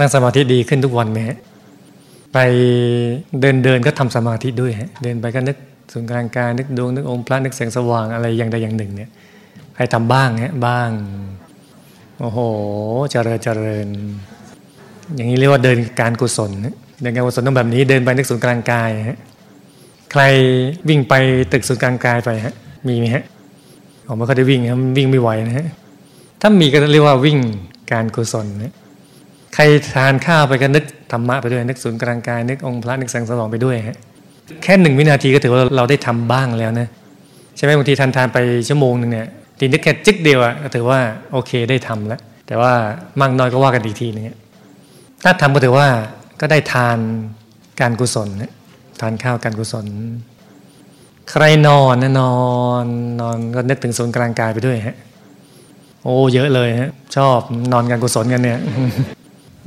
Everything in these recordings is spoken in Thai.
นั่งสมาธิดีขึ้นทุกวันไหมฮะไปเดินเดินก็ทำสมาธิด้วยฮะเดินไปก็นึกศูนกลางกายนึกดวงนึกองค์พระนึกแสงสว่างอะไรอย่างใดอย่างหนึ่งเนี่ยใครทำบ้างฮะบ้างโอ้โหเจริญเจริญ อย่างนี้เรียกว่าเดินการกุศลเดินการกุศลต้องแบบนี้เดินไปนึกศูนกลางกายฮะใครวิ่งไปตึกศูนกลางกายไปฮะมีไหมฮะผมไม่เคยได้วิ่งครับวิ่งไม่ไหวนะฮะถ้ามีก็เรียกว่าวิ่งการกุศลนะ ใครทานข้าวไปก็นึกธรรมะไปด้วยนึกศูนย์กลางกายนึกองค์พระนึกแสงสว่างไปด้วยฮะแค่หนึ่งวินาทีก็ถือว่าเราได้ทำบ้างแล้วนะใช่ไหมบางทีทานทานไปชั่วโมงหนึ่งเนี่ยทีนึกแค่จิกเดียวอะก็ถือว่าโอเคได้ทำแล้ว แต่ว่ามากน้อยก็ว่ากันอีกทีนึงถ้าทำก็ถือว่าก็ได้ทานการกุศลทานข้าวการกุศล ใครนอนนะนอนนอนก็นึกถึงศูนย์กลางกายไปด้วยฮะโอ้เยอะเลยฮะชอบนอนการกุศลกันเนี่ย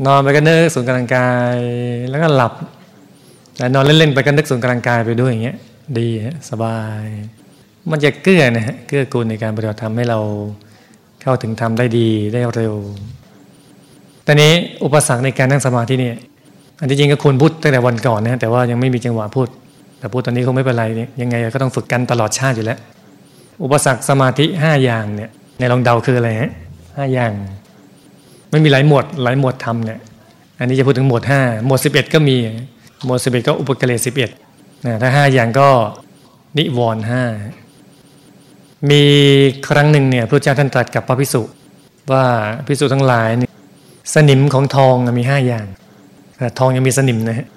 นอนไปก็นึกศูนย์กลางกาย แล้วก็หลับแต่นอนเล่นๆไปก็นึกศูนย์กลางกายไปด้วยอย่างเงี้ย ดีสบาย มันจะเกื้อนะฮะเกื้อกูลในการปฏิบัติธรรมให้เราเข้าถึงธรรมได้ดีได้เร็วตอนนี้อุปสรรคในการนั่งสมาธิเนี่ยอันที่จริงก็ควรพูดตั้งแต่วันก่อนนะแต่ว่ายังไม่มีจังหวะพูด แต่พูดตอนนี้คงไม่เป็นไรเนี่ยยังไงก็ต้องฝึกกันตลอดชาติอยู่แล้ว อุปสรรคสมาธิห้าอย่างเนี่ยในลองเดาคืออะไรฮะห้าอย่าง ไม่มีหลายหมวดหลายหมวดทำเนี่ยอันนี้จะพูดถึงหมวดห้าหมวดสิบเอ็ดก็มี หมวดสิบเอ็ดก็อุปกเลสิบเอ็ดนะถ้าห้าอย่างก็นิวรณ์ห้ามีครั้งหนึ่งเนี่ยพระเจ้าท่านตรัสกับพระพิสุว่าพิสุทั้งหลายเนี่ยสนิมของทองมีห้าอย่างแต่ทองยังมีสนิมนะฮะ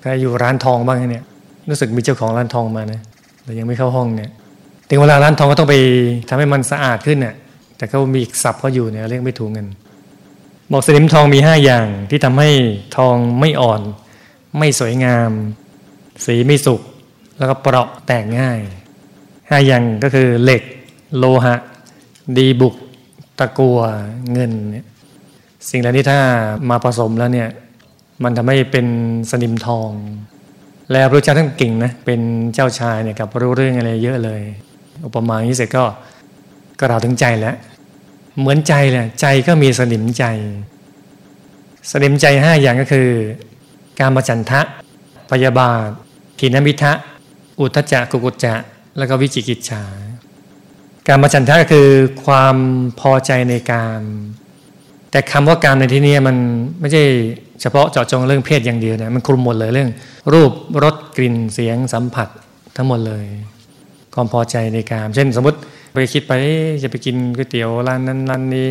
ใครอยู่ร้านทองบ้างเนี่ยรู้สึกมีเจ้าของร้านทองมานะแต่ยังไม่เข้าห้องเนี่ยถึงเวลาร้านทองก็ต้องไปทำให้มันสะอาดขึ้นเนี่ยแต่ก็มีศัพท์เขาอยู่เนี่ยเรียกไม่ถูกเงิน บอกสนิมทองมีห้าอย่างที่ทำให้ทองไม่อ่อน ไม่สวยงาม สีไม่สุกแล้วก็เปราะแตกง่ายห้าอย่างก็คือเหล็ก โลหะ ดีบุก ตะกัวเงินเนี่ยสิ่งเหล่านี้ถ้ามาผสมแล้วเนี่ยมันทำให้เป็นสนิมทอง แล้วพระเจ้าท่านเก่งนะเป็นเจ้าชายเนี่ยกับรู้เรื่องอะไรเยอะเลย อุปมาอย่างนี้เสร็จก็กล่าวถึงใจแล้ว เหมือนใจแหละใจก็มีสนิมใจ สนิมใจห้าอย่างก็คือ การมาจันทะ พยาบาทขีนมิทะ อุทจักกุกุจจะ แล้วก็วิจิกิจฉาการมาจันทะก็คือความพอใจในการ แต่คำว่าการในที่นี้มันไม่ใช่เฉพาะเจาะจงเรื่องเพศอย่างเดียวนะมันคลุมหมดเลยเรื่อง รูปรสกลิ่นเสียงสัมผัสทั้งหมดเลย ความพอใจในการเช่นสมมติ ไปคิดไปจะไปกินก๋วยเตี๋ยวร้านนั้นร้านนี้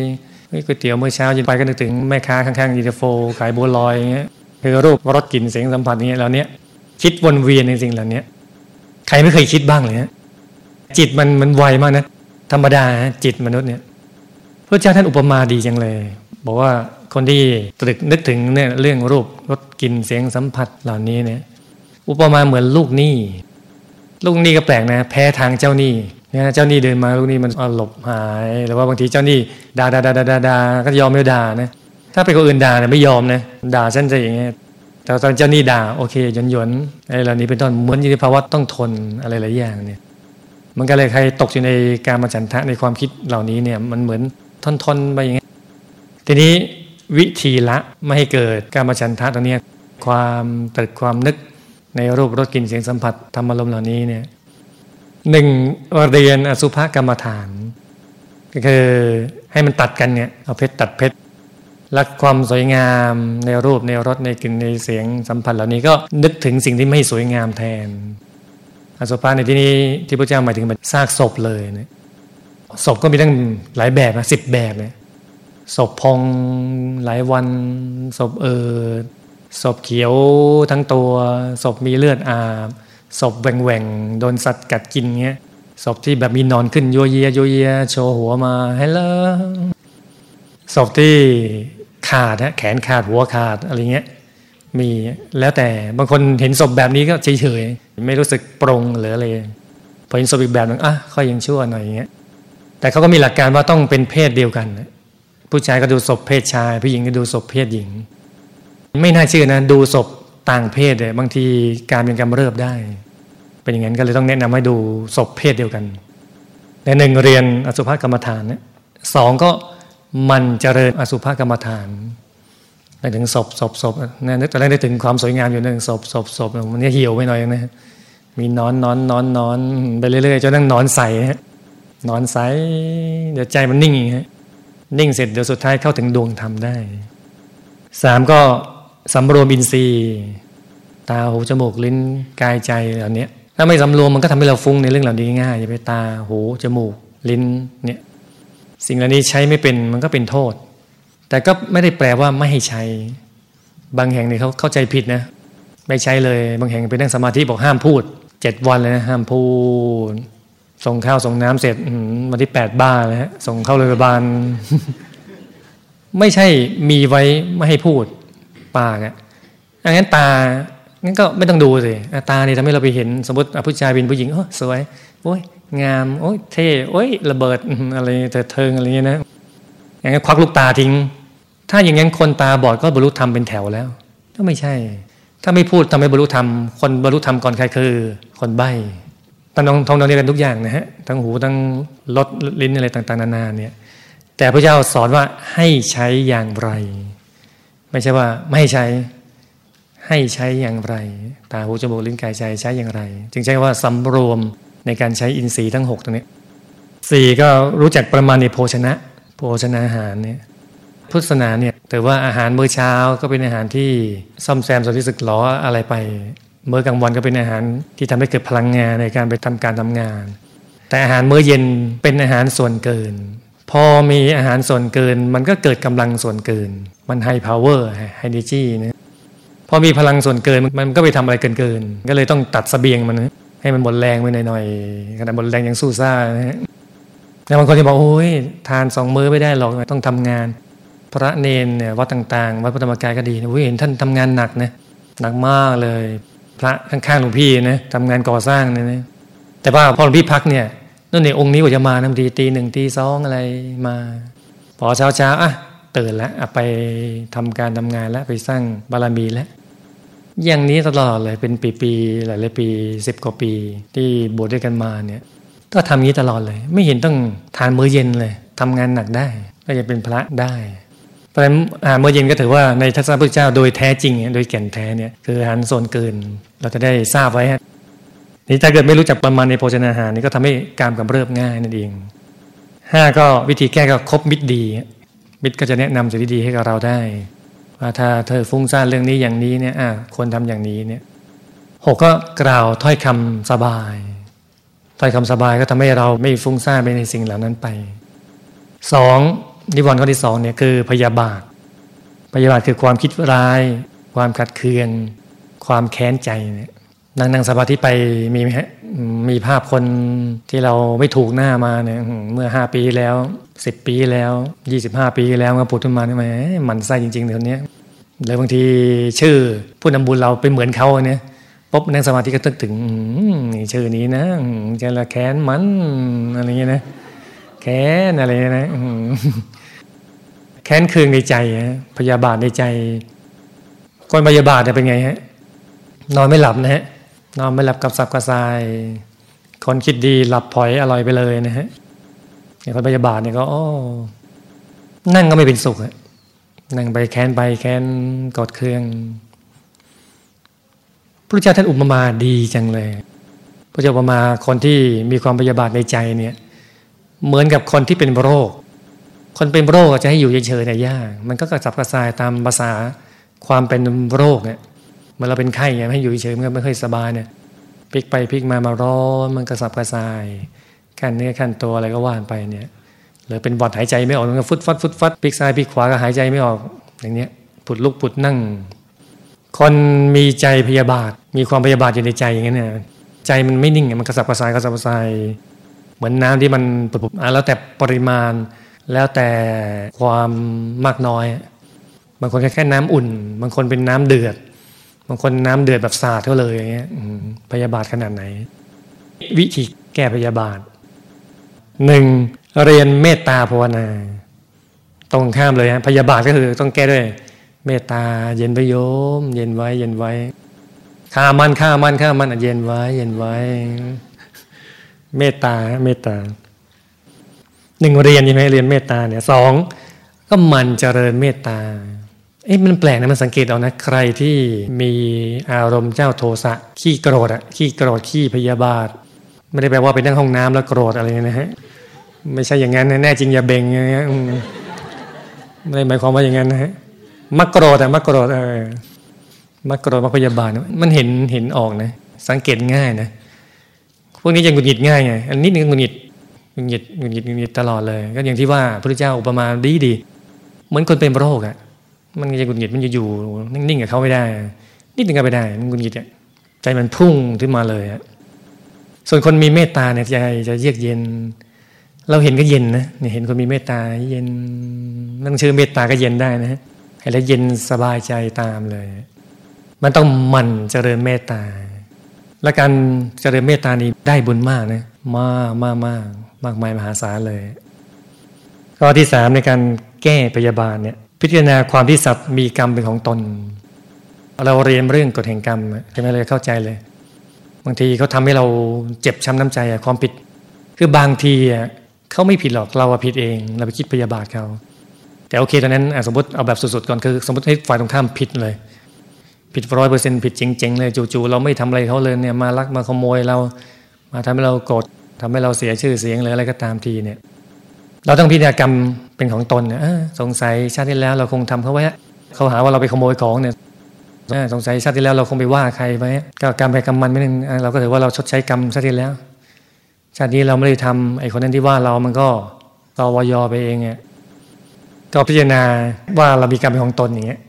ก๋วยเตี๋ยวเมื่อเช้ายินไปก็นึกถึงแม่ค้าข้างๆยีเดโฟขายบัวลอยอย่างเงี้ยคือรูปรสกลิ่นเสียงสัมผัสอย่างเงี้ยแล้วเนี้ยคิดวนเวียนในสิ่งเหล่านี้ใครไม่เคยคิดบ้างเลยฮะจิตมันมันไวมากนะธรรมดาจิตมนุษย์เนี่ยพระเจ้าท่านอุปมาดีจังเลย บอกว่าคนที่ตรึกนึกถึงเนี่ยเรื่องรูปรสกลิ่นเสียงสัมผัสเหล่านี้เนี่ย อุปมาเหมือนลูกหนี้ลูกหนี้ก็แปลกนะ แพ้ทางเจ้าหนี้ เนี่ยเจ้าหนี้เดินมาลูกหนี้มันหลบหายหรือว่าบางทีเจ้าหนี้ด่าด่าด่าด่าด่าก็ยอมไม่ด่านะถ้าเป็นคนอื่นด่าเนี่ยไม่ยอมนะด่าฉันจะอย่างเงี้ยแต่ตอนเจ้าหนี้ด่าโอเคหยนหยนอะไรเหล่านี้เป็นต้นเหมือนอยู่ในภาวะต้องทนอะไรหลายอย่างเนี่ยมันก็เลยใครตกอยู่ในการมาจันทะในความคิดเหล่านี้เนี่ยมันเหมือนทนทนไปอย่างเงี้ยทีนี้วิธีละไม่ให้เกิดการมาชันทะตรงนี้ความตรึกความนึกในรูปรสกลิ่นเสียงสัมผัสธรรมลมเหล่านี้เนี่ย หนึ่งเรียนอสุภกรรมฐาน ก็คือให้มันตัดกันเนี่ยเอาเพชรตัดเพชรรักความสวยงามในรูปในรสในกลิ่นในเสียงสัมผัสเหล่านี้ก็นึกถึงสิ่งที่ไม่สวยงามแทน อสุภะในที่นี้ที่พระเจ้าหมายถึงแบบซากศพเลยเนี่ยศพก็มีตั้งหลายแบบนะสิบแบบเลยศพพองหลายวันศพเออศพเขียวทั้งตัวศพมีเลือดอาบ ศพแหว่งๆโดนสัตว์กัดกินเงี้ยศพที่แบบมีนอนขึ้นโยเยโยเยโชว์หัวมาฮัลโหลศพที่ขาดฮะแขนขาดหัวขาดอะไรเงี้ยมีแล้วแต่บางคนเห็นศพแบบนี้ก็เฉยๆไม่รู้สึกปรงหรืออะไรพอเห็นศพอีกแบบนึงอะค่อยยังชั่วหน่อยอย่างเงี้ยแต่เขาก็มีหลักการว่าต้องเป็นเพศเดียวกัน ผู้ชายก็ดูศพเพศชาย ผู้หญิงก็ดูศพเพศหญิง ไม่น่าเชื่อนะดูศพ ต่างเพศเลยบางทีการเป็นกำเริบได้ เป็นอย่างนั้นก็เลยต้องแนะนำให้ดูศพเพศเดียวกันในหนึ่งเรียนอสุภกรรมฐานเนี่ยสองก็มันเจริญอสุภกรรมฐานนึกถึงศพศพศพนะนึกตอนแรกนึกถึงความสวยงามอยู่นึกถึงศพศพศพมันนี่เหี่ยวไปหน่อยนะมีนอนนอนนอนนอนไปเรื่อยๆจนนั่งนอนใสฮะนอนใสเดี๋ยวใจมันนิ่งฮะนิ่งเสร็จเดี๋ยวสุดท้ายเข้าถึงดวงธรรมได้สามก็ สำรวมอินทรีย์ ตาหูจมูกลิ้นกายใจเหล่านี้ถ้าไม่สำรวมมันก็ทำให้เราฟุ้งในเรื่องเหล่านี้ง่ายอย่าไปตาหูจมูกลิ้นเนี่ยสิ่งเหล่านี้ใช้ไม่เป็นมันก็เป็นโทษ แต่ก็ไม่ได้แปลว่าไม่ให้ใช้ บางแห่งเนี่ยเขาเข้าใจผิดนะ ไม่ใช้เลย บางแห่งไปนั่งสมาธิบอกห้ามพูดเจ็ดวันเลยนะห้ามพูดส่งข้าวส่งน้ำเสร็จวันที่แปดบ้าเลยฮะส่งเข้าโรงพยาบาล ไม่ใช่มีไว้ไม่ให้พูด ปากอะ่ะงั้นตางั้นก็ไม่ต้องดูสิตาเนี่ยทำให้เราไปเห็นสมมติผู้ชายเป็นผู้หญิงโอ้สวยโอ้ยงาม โอ้ยเท่โอ้ยระเบิดอะไรแต่เทิงอะไรเงี้ยนะอย่างนั้นควักลูกตาทิ้ง ถ้าอย่างนั้นคนตาบอดก็บรรลุธรรมเป็นแถวแล้วก็ไม่ใช่ ถ้าไม่พูดทำให้บรรลุธรรมคนบรรลุธรรมก่อนใครคือ คนใบ้ตั้งทองทองเดียนทุกอย่างนะฮะทั้งหูทั้งลดลิ้นอะไรต่างๆ นานาเนี่ย แต่พระเจ้าสอนว่าให้ใช้อย่างไร ไม่ใช่ว่าไม่ใช้ให้ใช้อย่างไร ตาหูจมูกลิ้นกายใจใช้อย่างไร จึงใช้ว่าสำรวมในการใช้อินทรีย์ทั้งหกตรงนี้สี่ก็รู้จักประมาณในโภชนะ โภชนาอาหารเนี่ยพุทธศาสนาเนี่ยแต่ว่าอาหารมื้อเช้าก็เป็นอาหารที่ซ่อมแซมส่วนที่สึกหลออะไรไป เมื้อกลางวันก็เป็นอาหารที่ทำให้เกิดพลังงานในการไปทำการทำงาน แต่อาหารมื้อเย็นเป็นอาหารส่วนเกิน พอมีอาหารส่วนเกิน มันก็เกิดกำลังส่วนเกิน มัน high power high energy นะพอมีพลังส่วนเกินมันก็ไปทำอะไรเกินเกินก็เลยต้องตัดเสบียงมันให้มันหมดแรงไปหน่อยๆขณะหมดแรงยังสู้ซ่านะฮะแต่บางคนจะบอกโอ้ยทานสองมื้อไม่ได้หรอกต้องทำงาน พระเณรเนี่ยวัดต่างๆ วัดพระธรรมกายก็ดีนะเห็นท่านทำงานหนักนะหนักมากเลย พระข้างๆหลวงพี่นะทำงานก่อสร้างเนี่ยนะแต่ว่าพอหลวงพี่พักเนี่ย นั่นเนี่ยองค์นี้ก็จะมานาทีตีหนึ่งตีสองอะไรมา พอเช้าเช้าอะตื่นแล้วไปทำการทำงานแล้วไปสร้างบารมีแล้วอย่างนี้ตลอดเลยเป็นปีๆหลายๆปีสิบกว่าปี ที่บวชด้วยกันมาเนี่ยก็ทำงี้ตลอดเลย ไม่เห็นต้องทานมื้อเย็นเลยทำงานหนักได้ ก็จะเป็นพระได้เพราะฉะนั้นอาหารมื้อเย็นก็ถือว่าในทัศนพระเจ้าโดยแท้จริงโดยแก่นแท้เนี่ยคืออาหารโซนเกิน เราจะได้ทราบไว้ นี่ถ้าเกิดไม่รู้จักประมาณในโภชนาหารนี่ก็ทำให้การกำเริบง่ายนั่นเองห้าก็วิธีแก้ก็คบมิตรดี มิตรก็จะแนะนำสิ่งดีให้กับเราได้ว่าถ้าเธอฟุ้งซ่านเรื่องนี้อย่างนี้เนี่ยอะควรทำอย่างนี้เนี่ยหกก็กล่าวถ้อยคำสบาย ถ้อยคำสบายก็ทำให้เราไม่ฟุ้งซ่านไปในสิ่งเหล่านั้นไปสองนิวรณ์ข้อที่สองเนี่ยคือพยาบาท พยาบาทคือความคิดร้าย ความขัดเคือง ความแค้นใจเนี่ย นั่งนั่งสมาธิไปมีมีภาพคนที่เราไม่ถูกหน้ามาเนี่ยเมื่อห้าปีแล้วสิบปีแล้วยี่สิบห้าปีแล้วก็ปุดขึ้นมาทำไมมันไส้จริงๆคนนี้เลยบางทีชื่อผู้นำบุญเราไปเหมือนเขาเนี่ยปุ๊บนั่งสมาธิก็ตึกถึงชื่อนี้นะจะละแค้นมันอะไรเงี้ยนะแค้นอะไรนะแค้นคืนในใจพยาบาทในใจคนพยาบาทเป็นไงฮะนอนไม่หลับนะฮะ นอนไม่หลับกับสับกระซาย คนคิดดีหลับพลอยอร่อยไปเลยนะฮะอย่างคนพยาบาทเนี่ยก็อ้นั่งก็ไม่เป็นสุขนั่งไปแค้นไปแค้นกดเครื่องพระเจ้าท่านอุปมาดีจังเลย พระเจ้าอุปมาคนที่มีความพยาบาทในใจเนี่ย เหมือนกับคนที่เป็นโรค คนเป็นโรคจะให้อยู่เฉยๆเนี่ยยาก มันก็กระสับกระส่ายตามภาษาความเป็นโรคเนี่ย เมื่อเราเป็นไข้ไงให้อยู่เฉยมันก็ไม่ค่อยสบายเนี่ยพลิกไปพลิกมามาร้อนมันกระสับกระส่ายขั้นเนื้อขั้นตัวอะไรก็ว่านไปเนี่ยหรือเป็นบอดหายใจไม่ออกมันก็ฟุดฟัดฟุดฟัดพลิกซ้ายพลิกขวาก็หายใจไม่ออกอย่างเนี้ยผุดลุกผุดนั่ง คนมีใจพยาบาท มีความพยาบาทอยู่ในใจอย่างเงี้ยใจมันไม่นิ่งมันกระสับกระส่ายกระสับกระส่ายเหมือนน้ำที่มันปุบๆแล้วแต่ปริมาณ แล้วแต่ความมากน้อย บางคนแค่แค่น้ำอุ่น บางคนเป็นน้ำเดือด บางคนน้ำเดือดแบบสาดเขาเลยอย่างเงี้ยพยาบาทขนาดไหน วิธีแก้พยาบาทหนึ่งเรียนเมตตาภาวนา ตรงข้ามเลยฮะพยาบาทก็คือต้องแก้ด้วย เมตตา เย็นไปโยม เย็นไว้ เย็นไว้ข้ามันข้ามันข้ามันเย็นไว้ เย็นไว้ เมตตาเมตตาหนึ่งเรียนใช่ไหมเรียนเมตตาเนี่ยสองก็มันเจริญเมตตา เอ๊ะมันแปลกนะมันสังเกตเอานะใครที่มีอารมณ์เจ้าโทสะขี้โกรธอะขี้โกรธขี้พยาบาท ไม่ได้แปลว่าไปนั่งห้องน้ำแล้วโกรธอะไรนะฮะไม่ใช่อย่างนั้นแน่จริงอย่าเบ่งอย่างเงี้ยไม่ได้หมายความว่าอย่างนั้นนะฮะมักโกรธอะมักโกรธเออมักโกรธมักพยาบาทมันเห็นเห็นออกนะ สังเกตง่ายนะพวกนี้ยังหงุดหงิดง่ายไงอันนี้นึงหงุดหงิดหงุดหงิดหงุดหงิดหงุดหงิดตลอดเลย ก็อย่างที่ว่าพระเจ้าอุปมาดีดีเหมือนคนเป็นโรคอะ มันจะหงุดหงิดมันจะอยู่นิ่งๆกับเขาไม่ได้นิดนึงก็ไม่ได้ มันหงุดหงิดใจมันพุ่งขึ้นมาเลยอะส่วนคนมีเมตตาเนี่ยใจจะเยือกเย็น เราเห็นก็เย็นนะเนี่ยเห็นคนมีเมตตาเย็นนั่งชื่อเมตตาก็เย็นได้นะเห็นแล้วเย็นสบายใจตามเลย มันต้องมันเจริญเมตตา และการเจริญเมตตานี้ได้บุญมากนะมากมากมากมากมายมหาศาลเลย ข้อที่สามในการแก้พยาบาลเนี่ย พิจารณาความที่สัตว์มีกรรมเป็นของตน เราเรียนเรื่องกฎแห่งกรรมใช่ไหมเลยเข้าใจเลย บางทีเขาทาให้เราเจ็บช้าน้ำใจอะความผิด คือบางทีอะเขาไม่ผิดหรอกเราผิดเอง เราไปคิดพยาบาทเขาแต่โอเคตอนนั้นสมมติเอาแบบสุดๆก่อนคือ สมมติให้ฝ่ายตรงข้ามผิดเลย ผิดร้อยเปอร์เซ็นต์ผิดจริงๆเลยจู่ๆเราไม่ทำอะไรเขาเลยเนี่ยมาลักมาขโมยเรา มาทำให้เราโกรธทำให้เราเสียชื่อเสียงหรืออะไรก็ตามทีเนี่ย เราต้องพิจารณากรรม เป็นของตนเนี่ยสงสัยชาติที่แล้วเราคงทำเขาไว้เขาหาว่าเราไปขโมยของเนี่ยสงสัยชาติที่แล้วเราคงไปว่าใครไปก็กรรมไปกรรมมันไม่นึงเราก็ถือว่าเราชดใช้กรรมชาติที่แล้ว ชาตินี้เราไม่ได้ทำไอ้คนนั้นที่ว่าเรามันก็ตวยอไปเองเนี่ยก็พิจารณาว่าเรามีกรรมเป็นของตนอย่างเงี้ย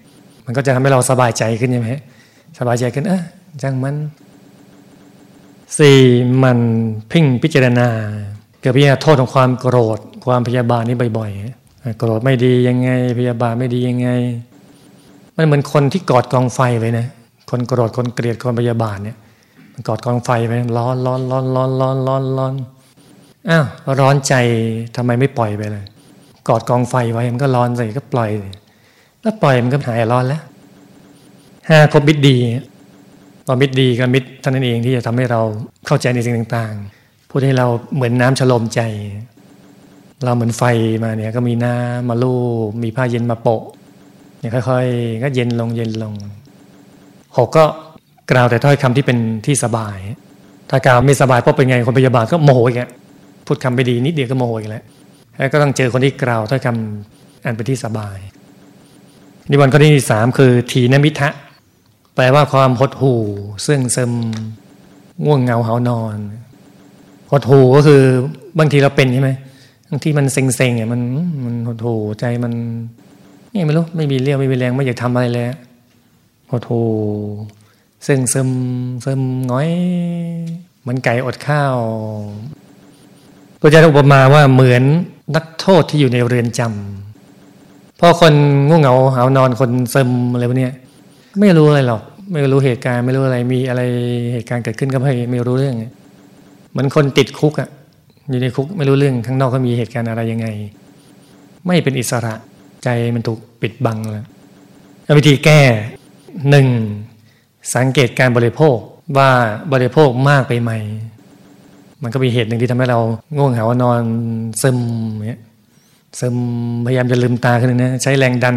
มันก็จะทำให้เราสบายใจขึ้นใช่ไหมสบายใจขึ้นเออจังมันสี่มันเพ่งพิจารณา เกิดพิจารณาโทษของความโกรธ ความพยาบาทนี่บ่อยๆโกรธไม่ดียังไง พยาบาทไม่ดียังไง มันเหมือนคนที่กอดกองไฟไว้นะคนโกรธคนเกลียดคนพยาบาทเนี่ย มันกอดกองไฟไว้ร้อนร้อนร้อนร้อนร้อนร้อนร้อนอ้าวร้อนใจทำไมไม่ปล่อยไปเลย กอดกองไฟไว้มันก็ร้อนใส่ก็ปล่อยแล้วปล่อยมันก็หายร้อนแล้วห้าคบมิตรดีตอนมิตรดีกับมิตรท่านนั้นเองที่จะทำให้เราเข้าใจในสิ่งต่างๆพูดให้เราเหมือนน้ำฉลมใจ เราเหมือนไฟมาเนี่ยก็มีน้ำมาลูบมีผ้าเย็นมาโปะเนี่ยค่อยๆ ก็เย็นลงเย็นลงหกก็กล่าวแต่ถ้อยคำที่เป็นที่สบาย ถ้ากล่าวไม่สบายเพราะเป็นไงคนพยาบาลก็โมโหอีกพูดคำไม่ดีนิดเดียวก็โมโหอีกแล้วแล้วก็ต้องเจอคนที่กล่าวถ้อยคำอันเป็นที่สบาย นิวันข้อที่สามคือ ทีนมิทะ แปลว่าความหดหู่ซึ่งซึมง่วงเหงาเหานอนหดหู่ก็คือบางทีเราเป็นใช่ไหม บางทีมันเซ็งๆเนี่ยมันมันหดหูใจมันนี่ไม่รู้ไม่มีเรี่ยวไม่มีแรงไม่อยากทำอะไรเลยหดหูซึ่งซึมซึมง้อยเหมือนไก่อดข้าวพระเจ้าอุปมาว่าเหมือนนักโทษที่อยู่ในเรือนจำเพราะคนง่วงเหงาหานอนคนซึมอะไรพวกนี้ไม่รู้อะไรหรอกไม่รู้เหตุการณ์ไม่รู้อะไรมีอะไรเหตุการณ์เกิดขึ้นก็ไม่ไม่รู้เรื่องเหมือนคนติดคุกอะ อยู่ในคุกไม่รู้เรื่องข้างนอกเขามีเหตุการณ์อะไรยังไง ไม่เป็นอิสระใจมันถูกปิดบังแล้ววิธีแก้หนึ่งสังเกตการบริโภคว่าบริโภคมากไปไหม มันก็มีเหตุหนึ่งที่ทำให้เราง่วงเหานอนซึมเนี้ยซึมพยายามจะลืมตาขึ้นนะใช้แรงดัน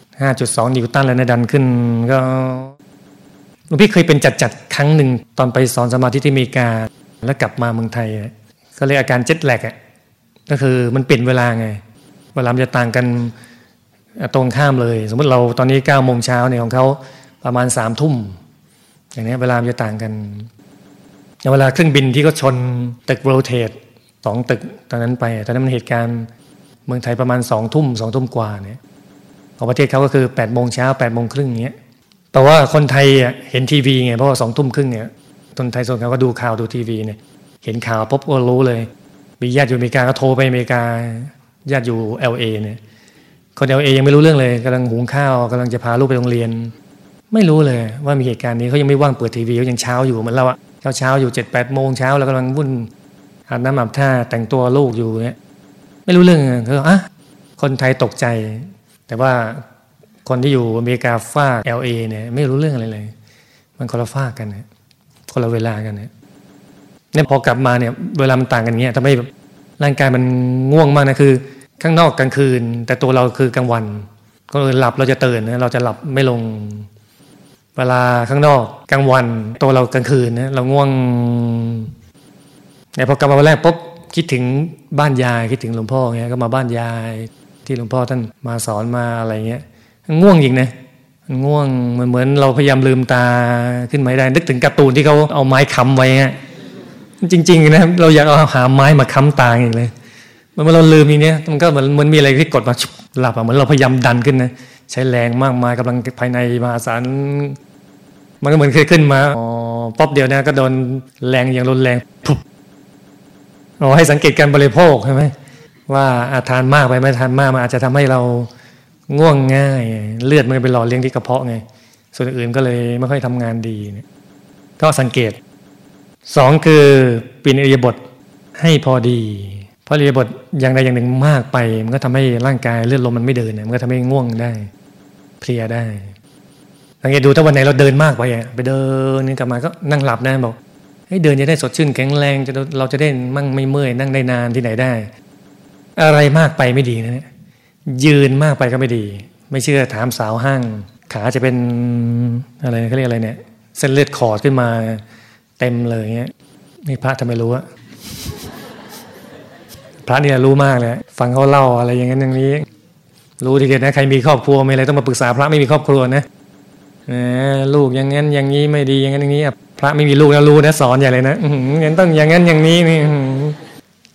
5.2 นิวตันแล้วนะดันขึ้น ก็หลวงพี่เคยเป็นจัดๆครั้งหนึ่งตอนไปสอนสมาธิที่อเมริกา แล้วกลับมาเมืองไทย ก็เรียกอาการเจ็ตแลกอะก็คือมันเปลี่ยนเวลาไง เวลาจะต่างกันตรงข้ามเลย สมมติเราตอนนี้เก้าโมงเช้าเนี่ยของเขาประมาณสามทุ่ม อย่างนี้เวลาจะต่างกันเวลาเครื่องบินที่ก็ชนตึกโรเทตสองตึกตอนนั้นไปตอนนั้นมันเหตุการณ์เมืองไทยประมาณสองทุ่มสองทุ่มกว่าเนี่ยของประเทศเขาก็คือแปดโมงเช้าแปดโมงครึ่งเงี้ยแต่ว่าคนไทยเห็นทีวีไงเพราะว่าสองทุ่มครึ่งเนี่ยคนไทยส่วนใหญ่ก็ดูข่าวดูทีวีเนี่ย เห็นข่าวปุ๊บก็รู้เลย มีญาติอยู่อเมริกาก็โทรไปอเมริกา ญาติอยู่ LA เนี่ย คน LA ยังไม่รู้เรื่องเลยกำลังหุงข้าวกำลังจะพาลูกไปโรงเรียน ไม่รู้เลยว่ามีเหตุการณ์นี้เขายังไม่ว่างเปิดทีวีเขายังเช้าอยู่เหมือนเราอะเช้าเช้าอยู่เจ็ดแปดโมงเช้าแล้วกำลังวุ่นอาบน้ำอาบท่าแต่งตัวลูกอยู่เนี่ยไม่รู้เรื่องเขาอะคนไทยตกใจ แต่ว่าคนที่อยู่อเมริกาฟาก LA เนี่ยไม่รู้เรื่องอะไรเลย มันคนละฟากกันเนี่ยคนละเวลากันเนี่ย เนี่ยพอกลับมาเนี่ยเวลามันต่างกันเงี้ยทำให้ร่างกายมันง่วงมากนะคือ ข้างนอกกลางคืน แต่ตัวเราคือกลางวัน ก็หลับเราจะตื่นนะเราจะหลับไม่ลง เวลาข้างนอกกลางวัน ตัวเรากลางคืนนะเราง่วงเนี่ยพอกลับมาวันแรกปุ๊บคิดถึงบ้านยายคิดถึงหลวงพ่อเงี้ยก็มาบ้านยายที่หลวงพ่อท่านมาสอนมาอะไรเงี้ยง่วงจริงนะง่วงเหมือนเหมือนเราพยายามลืมตาขึ้นมาได้ นึกถึงการ์ตูนที่เขาเอาไม้ค้ำไว้อะ จริง ๆ นะเราอยากเอาหาไม้มาค้ำตาอย่างเลยมันเราลืมอย่างเนี้ยมันก็เหมือนมันมีอะไรที่กดมาหลับอะเหมือนเราพยายามดันขึ้นนะใช้แรงมากมายกำลังภายในมหาศาลมันก็เหมือนเคยขึ้นมาอ๋อป๊อบเดียวนะก็โดนแรงอย่างรุนแรงปุ๊บเราให้สังเกตการบริโภคใช่ไหมว่าอาทานมากไปไม่ทานมากมันอาจจะทำให้เราง่วงง่าย เลือดมันไปหล่อเลี้ยงที่กระเพาะไง ส่วนอื่นก็เลยไม่ค่อยทำงานดีเนี่ยก็สังเกต สองคือปีนอิริยบทให้พอดี เพราะอิริยบทอย่างใดอย่างหนึ่งมากไป มันก็ทำให้ร่างกายเลือดลมมันไม่เดินมันก็ทำให้ง่วงได้เพลียได้สังเกตดูถ้าวันไหนเราเดินมากไปไปเดินนี่กลับมาก็นั่งหลับนะบอกให้เดินจะได้สดชื่นแข็งแรงจะเราจะได้มั่งไม่เมื่อยนั่งได้นานที่ไหนได้ อะไรมากไปไม่ดีนะเนี่ยยืนมากไปก็ไม่ดี ไม่เชื่อถามสาวห้าง ขาจะเป็นอะไรเขาเรียกอะไรเนี่ย เส้นเลือดขอดขึ้นมา เต็มเลยเงี้ยนี่พระทำไมรู้อะพระเนี่ยรู้มากเลยฟังเขาเล่าอะไรอย่างนั้นอย่างนี้ รู้ทีเดียวนะใครมีครอบครัวมีอะไรต้องมาปรึกษาพระไม่มีครอบครัวนะลูกอย่างนั้นอย่างนี้ไม่ดีอย่างนั้นอย่างนี้พระไม่มีลูกแล้วรู้นะสอนใหญ่เลยนะงั้นต้องอย่างนั้นอย่างนี้นี่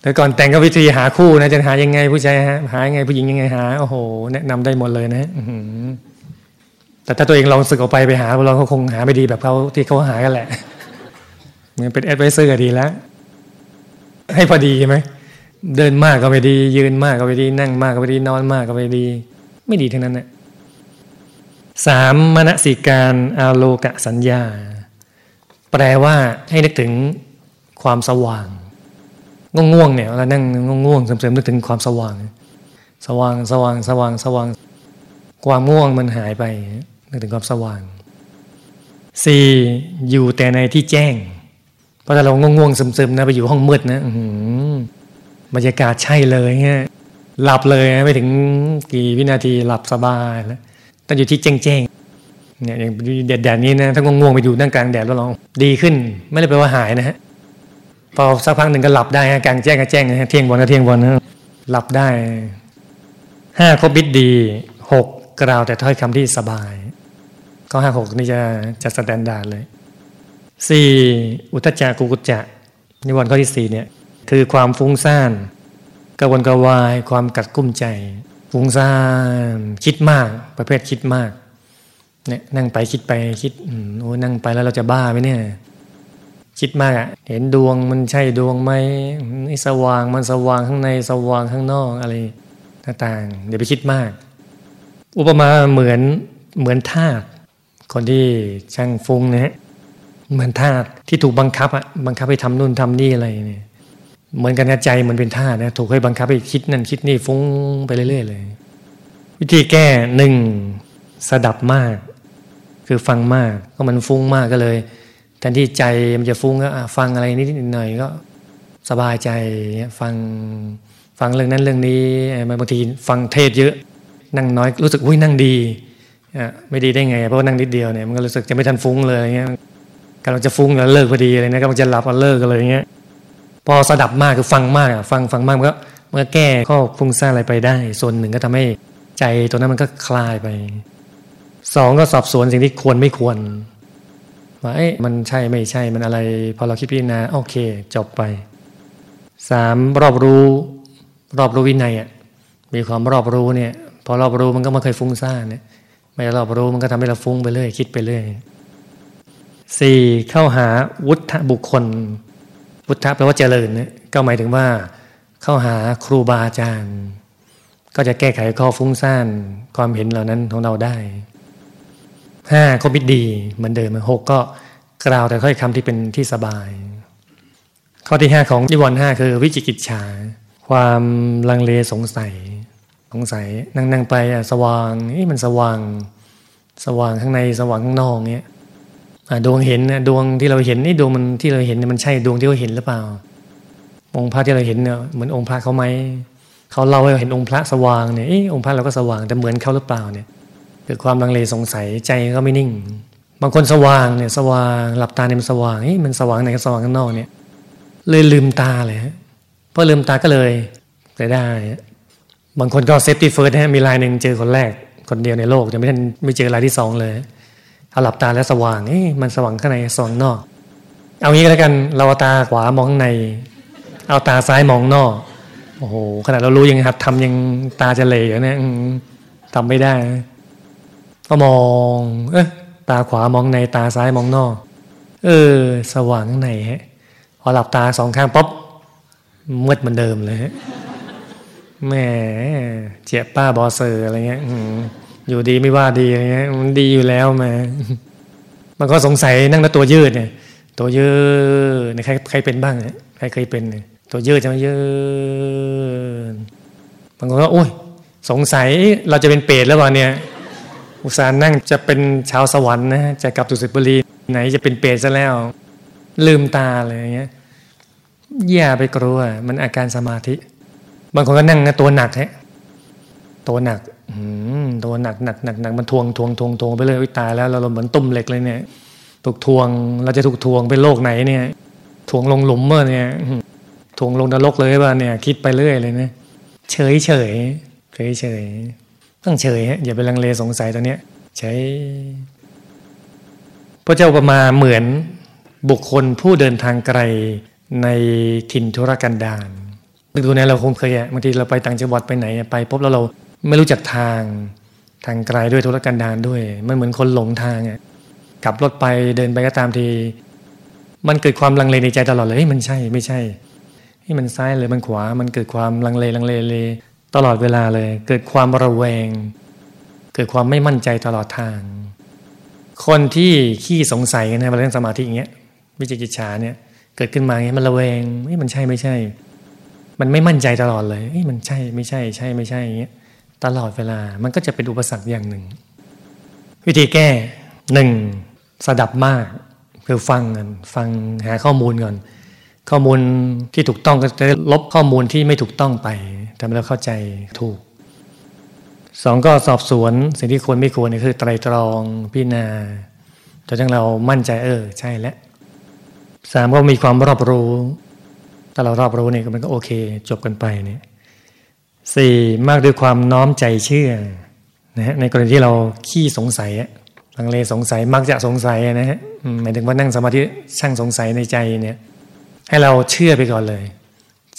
แต่ก่อนแต่งก็วิธีหาคู่นะจะหายังไงผู้ชายฮะหายังไงผู้หญิงยังไงหาโอ้โห แนะนำได้หมดเลยนะแต่ถ้าตัวเองลองสึกออกไปไปหาเราเขาคงหาไม่ดีแบบเขาที่เขาหากันแหละ มือนเป็นแอดไวเซอร์ดีแล้ว ให้พอดีใช่ไหมเดินมากก็ไม่ดี ยืนมากก็ไม่ดี นั่งมากก็ไม่ดีนอนมากก็ไม่ดี ไม่ดีทั้งนั้นนะสามมณสิการอาโลกะสัญญา แปลว่าให้นึกถึงความสว่าง ง่วงเนี่ยเรานั่งง่วงๆเสริมๆนึกถึงความสว่าง สว่างสว่างสว่างสว่าง ความง่วงมันหายไปนึกถึงความสว่างสี่อยู่แต่ในที่แจ้ง พราะถ้าเราง่วงๆซึมๆนะไปอยู่ห้องมืดนะบรรยากาศใช่เลยเงี้ยหลับเลยไม่ถึงกี่วินาทีหลับสบายแล้วต้องอยู่ที่แจ้งๆเนี่ยอย่างแดดๆนี้นะถ้าง่วงๆไปอยู่นั่งกลางแดดแล้วลองดีขึ้น ไม่ได้แปลว่าหายนะฮะพอสักพักหนึ่งก็หลับได้กลางแจ้งก็แจ้งนะเที่ยงวันก็เที่ยงวันนะหลับได้ห้าคบมิตรดีหกกล่าวแต่ถ้อยคำที่สบาย ก็ห้าหกนี่จะจะ standard เลย สี่อุทจักกุกุจจะนิวรณ์ข้อที่สี่เนี่ยคือความฟุ้งซ่านกระวนกระวายความกัดกุ้มใจ ฟุ้งซ่านคิดมาก ประเภทคิดมากเนี่ยนั่งไปคิดไปคิดโอ้นั่งไปแล้วเราจะบ้าไหมเนี่ย คิดมากอะเห็นดวงมันใช่ดวงไหมนี่สว่างมันสว่างข้างในสว่างข้างนอกอะไรต่างๆเดี๋ยวไปคิดมาก อุปมาเหมือนเหมือนธาตุคนที่ช่างฟุ้งนะฮะ เหมือนธาตุที่ถูกบังคับอะบังคับให้ทำนู่นทำนี่อะไรเนี่ยเหมือนกันนะใจมันเป็นธาตุนะถูกให้บังคับให้คิดนั่นคิดนี่ฟุ้งไปเรื่อยๆเลย วิธีแก้หนึ่งสดับมาก คือฟังมากก็มันฟุ้งมากก็เลยแทนที่ใจมันจะฟุ้งก็ฟังอะไรนิดหน่อยก็สบายใจฟังฟังเรื่องนั้นเรื่องนี้บางทีฟังเทศเยอะ นั่งน้อยรู้สึกอุ้ยนั่งดีไม่ดีได้ไง เพราะว่านั่งนิดเดียวเนี่ยมันก็รู้สึกจะไม่ทันฟุ้งเลยเงี้ย กำลังจะฟุ้งแล้วเลิกพอดีอะไรนี่ยกำลังจะหลับก็เลิกกันเลยเงี้ย พอสดับมากคือฟังมากฟังฟังมากมันก็มันก็แก้ข้อฟุ้งซ่านอะไรไปได้ ส่วนหนึ่งก็ทำให้ใจตัวนั้นมันก็คลายไปสองก็สอบสวนสิ่งที่ควรไม่ควรว่าเอ๊ะมันใช่ไม่ใช่มันอะไร พอเราคิดพิจารณาโอเค จบไปสามรอบรู้ รอบรู้วินัยอะมีความรอบรู้เนี่ย พอรอบรู้มันก็ไม่เคยฟุ้งซ่านเนี่ยไม่รอบรู้มันก็ทำให้เราฟุ้งไปเรื่อยคิดไปเรื่อย สี่เข้าหาวุฒบุคคล วุฒแปลว่าเจริญเนี่ยก็หมายถึงว่า เข้าหาครูบาอาจารย์ ก็จะแก้ไขข้อฟุ้งซ่านความเห็นเหล่านั้นของเราได้ห้าก็มิดดีเหมือนเดิมหกก็กล่าวแต่ค่อยคำที่เป็นที่สบาย ข้อที่ห้าของนิวรณ์ห้าคือวิจิกิจฉา ความลังเลสงสัย สงสัยนั่งนั่งไปสว่างนี่มันสว่าง สว่างข้างในสว่างข้างนอกเนี้ย ดวงเห็นดวงที่เราเห็นนี่ดวงมันที่เราเห็นมันใช่ดวงที่เราเห็นหรือเปล่า องค์พระที่เราเห็นเนี่ยเหมือนองค์พระเขาไหมเขาเล่าให้เห็นองค์พระสว่างเนี่ยองค์พระเราก็สว่างแต่เหมือนเขาหรือเปล่าเนี่ยเกิดความลังเลสงสัยใจก็ไม่นิ่ง บางคนสว่างเนี่ยสว่างหลับตาเนี่ยมันสว่างเฮ้ยมันสว่างไหนก็สว่างข้างนอกเนี่ยเลยลืมตาเลยเพราะลืมตาก็เลยไปได้ บางคนก็ safety first นะมีรายหนึ่งเจอคนแรกคนเดียวในโลกจะไม่ทันไม่เจอรายที่สองเลย เอาหลับตาแล้วสว่างเอ้มันสว่างข้างในสว่างนอก เอางี้ก็แล้วกันเอาตาขวามองข้างใน เอาตาซ้ายมองนอกโอ้โหขนาดเรารู้ยังหัดทำยังตาจะเหลยเนี่ยทำไม่ได้ก็มอง เออตาขวามองในตาซ้ายมองนอก เออ สว่างข้างในฮะพอหลับตาสองข้างป๊บมืดเหมือนเดิมเลยฮะแหมเจ็บป้าบอเซอร์อะไรเงี้ย อยู่ดีไม่ว่าดีอะไรเงี้ยมันดีอยู่แล้วมา มันก็สงสัยนั่งแล้วตัวยืดเนี่ยตัวยืดใครใครเป็นบ้างเนี่ยใครเคยเป็นเนี่ยตัวยืดจะมายืดบางคนก็โอ้ยสงสัยเราจะเป็นเปรตแล้ววะเนี่ยอุตส่าห์นั่งจะเป็นชาวสวรรค์นะจะกลับสุสิบุรีไหนจะเป็นเปรตซะแล้ว ลืมตาเลยอย่างเงี้ยอย่าไปกลัวมันอาการสมาธิ บางคนก็นั่งนะตัวหนักฮะตัวหนัก ตัวหนักหนักหนักหนักมันทวงทวงทวงทวงไปเลยตายแล้วเราเหมือนตุ่มเหล็กเลยเนี่ย ถูกทวงเราจะถูกทวงเป็นโลกไหนเนี่ย ทวงลงหลุมเมื่อเนี่ยทวงลงนรกเลยว่าเนี่ย คิดไปเรื่อยเลยเนะเฉยเฉยเฉยเฉยต้องเฉยฮะอย่าไปลังเลสงสัยตอนเนี้ยเฉยพระเจ้าประมาเหมือนบุคคลผู้เดินทางไกลในถิ่นธุรกันดารดูนะเราคงเคยอะบางทีเราไปต่างจังหวัดไปไหนไปพบแล้วเรา ไม่รู้จักทางทางไกลด้วยธุรกันดารด้วย มันเหมือนคนหลงทางอะขับรถไปเดินไปก็ตามที มันเกิดความลังเลในใจตลอดเลยมันใช่ไม่ใช่ที่มันซ้ายหรือมันขวา มันเกิดความลังเลลังเลเลยตลอดเวลาเลย เกิดความระแวง เกิดความไม่มั่นใจตลอดทาง คนที่ขี้สงสัยนะเรื่องสมาธิอย่างเงี้ยวิจิกิจฉาเนี่ย เกิดขึ้นมาเงี้ยมันระแวงเฮ้ยมันใช่ไม่ใช่ มันไม่มั่นใจตลอดเลยเฮ้ยมันใช่ไม่ใช่ ใช่ไม่ใช่อย่างเงี้ย ตลอดเวลา มันก็จะเป็นอุปสรรคอย่างหนึ่ง วิธีแก้หนึ่งสดับมากคือฟังกันฟังหาข้อมูลก่อน ข้อมูลที่ถูกต้องก็จะลบข้อมูลที่ไม่ถูกต้องไปทำให้เราเข้าใจถูกสองก็สอบสวนสิ่งที่ควรไม่ควรนี่คือไตรตรองพิจารณาจนทั้งเรามั่นใจเออใช่แล้วสามก็มีความรอบรู้ ถ้าเรารอบรู้เนี่ยมันก็โอเค จบกันไปเนี่ย สี่มากด้วยความน้อมใจเชื่อนะฮะในกรณีที่เราขี้สงสัยลังเลสงสัยมักจะสงสัยนะฮะหมายถึงว่านั่งสมาธิช่างสงสัยในใจเนี่ยให้เราเชื่อไปก่อนเลย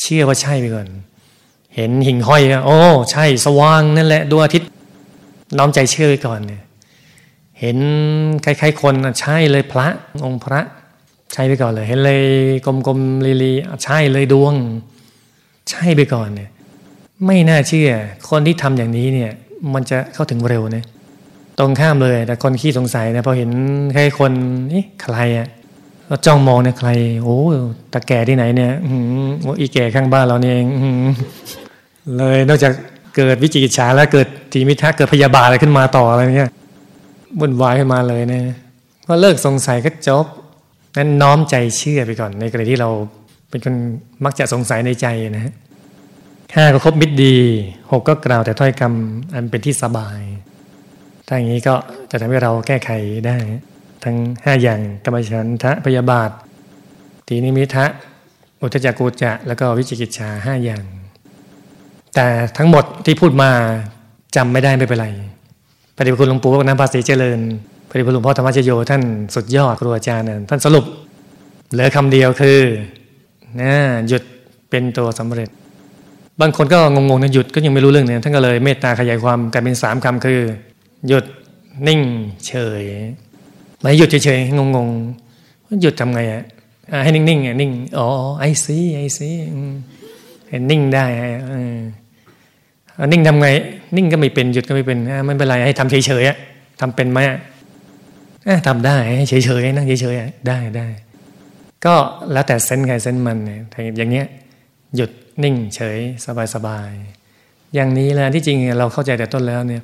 เชื่อว่าใช่ไปก่อน เห็นหิ่งห้อยโอ้ใช่สว่างนั่นแหละดวงอาทิตย์น้อมใจเชื่อไปก่อนเนี่ยเห็นคล้ายๆคนใช่เลยพระองค์พระ ใช่ไปก่อนเลย เห็นเลยกลมๆลีๆใช่เลยดวง ใช่ไปก่อนเนี่ย ไม่น่าเชื่อ คนที่ทำอย่างนี้เนี่ย มันจะเข้าถึงเร็วเนี่ยตรงข้ามเลย แต่คนขี้สงสัยนะพอเห็นใครคนนี่ใครอะ่ะก็จ้องมองเนี่ยใคร โอ้ตาแก่ที่ไหนเนี่ย อืมอีแก่ข้างบ้านเราเนี่ยเองเลยนอกจากเกิดวิจิกิจฉาแล้วเกิดทีมิทะเกิดพยาบาทอะไรขึ้นมาต่ออะไรเงี้ยวุ่นวายขึ้นมาเลยเนี่ยก็เลิกสงสัยก็จบนั้นน้อมใจเชื่อไปก่อนในกรณีที่เราเป็นคนมักจะสงสัยในใจนะฮะ ห้าก็ครบมิตรดีหกก็กล่าวแต่ถ้อยคำอันเป็นที่สบาย ถ้าอย่างนี้ก็จะทำให้เราแก้ไขได้ ทั้งห้าอย่างกรรมฉันทะพยาบาททีนิมิทะอุทจักกุจะแล้วก็วิจิกิจชาห้าอย่าง แต่ทั้งหมดที่พูดมาจำไม่ได้ไม่เป็นไรปฏิบัติคุณหลวงปู่น้ำภาษีเจริญปฏิบัติหลวงพ่อธรรมชโยท่านสุดยอดครูอาจารย์ท่านสรุป เหลือคำเดียวคือนะหยุดเป็นตัวสำเร็จ บางคนก็งงๆนะหยุดก็ยังไม่รู้เรื่องเนี่ยท่านก็เลยเมตตาขยายความกลายเป็นสามคำคือ หยุดนิ่งเฉยไม่หยุดเฉยๆงงๆหยุดทำไงอะให้นิ่งๆอะนิ่งอ๋อไอซีไอซีเห็นนิ่งได้นิ่งทำไง นิ่งก็ไม่เป็นหยุดก็ไม่เป็นไม่เป็นไรให้ทำเฉยๆอะทำเป็นไหมอะทำได้เฉยๆนั่งเฉยๆได้ได้ก็แล้วแต่เซนใครเซนมันเนี่ยอย่างเงี้ยหยุด นิ่งเฉยสบายๆอย่างนี้แหละที่จริงเราเข้าใจแต่ต้นแล้วเนี่ย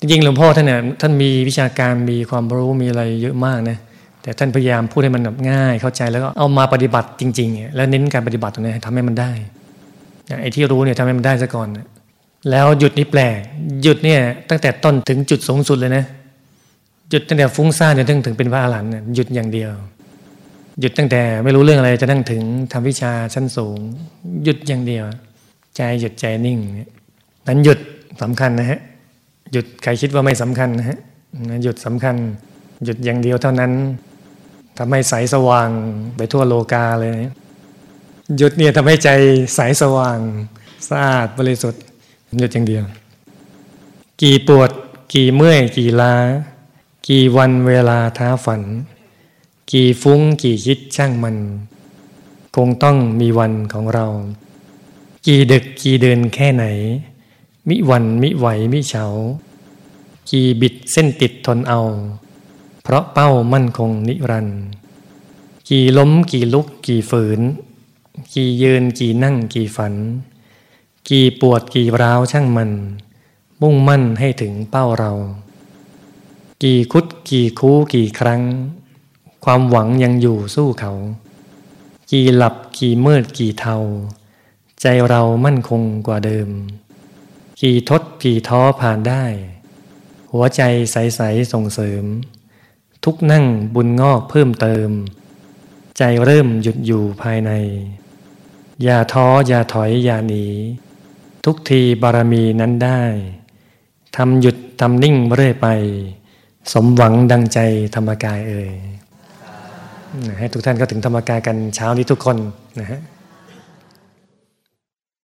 จริงหลวงพ่อท่านเนี่ยท่านมีวิชาการมีความรู้มีอะไรเยอะมากนะแต่ท่านพยายามพูดให้มันแบบง่าย เข้าใจแล้วก็เอามาปฏิบัติจริงๆแล้วเน้นการปฏิบัติตรงนี้ทำให้มันได้ไอ้ที่รู้เนี่ยทำให้มันได้ซะก่อนแล้วหยุดนี่แปลกหยุดเนี่ยตั้งแต่ต้นถึงจุดสูงสุดเลยนะหยุดตั้งแต่ฟุ้งซ่านจนถึงถึงเป็นพระอรหันต์หยุดอย่างเดียว หยุดตั้งแต่ไม่รู้เรื่องอะไรจะนั่งถึงทำวิชาชั้นสูง หยุดอย่างเดียว ใจหยุดใจนิ่งนั้นหยุดสำคัญนะฮะหยุดใครคิดว่าไม่สำคัญนะฮะหยุดสำคัญ หยุดอย่างเดียวเท่านั้นทำให้ใสสว่างไปทั่วโลกาเลยนะหยุดเนี่ยทำให้ใจใสสว่างสะอาดบริสุทธิ์หยุดอย่างเดียว กี่ปวด กี่เมื่อย กี่ล้า กี่วันเวลาท้าฝัน กี่ฟุ้งกี่คิดช่างมัน คงต้องมีวันของเรา กี่ดึกกี่เดินแค่ไหน มิวันมิไหวมิเฉา กี่บิดเส้นติดทนเอา เพราะเป้ามั่นคงนิรันดร์กี่ล้มกี่ลุกกี่ฝืน กี่ยืนกี่นั่งกี่ฝัน กี่ปวดกี่ร้าวช่างมัน มุ่งมั่นให้ถึงเป้าเรา กี่คุดกี่คูกี่ครั้ง ความหวังยังอยู่สู้เขา กี่หลับกี่มืดกี่เทา ใจเรามั่นคงกว่าเดิม กี่ทดกี่ท้อผ่านได้ หัวใจใสๆส่งเสริม ทุกนั่งบุญงอกเพิ่มเติม ใจเริ่มหยุดอยู่ภายใน อย่าท้ออย่าถอยอย่าหนี ทุกทีบารมีนั้นได้ทำหยุดทำนิ่งเรื่อยไป สมหวังดังใจธรรมกายเอ่ย ให้ทุกท่านก็ถึงธรรมกายกันเช้านี้ทุกคนนะฮะ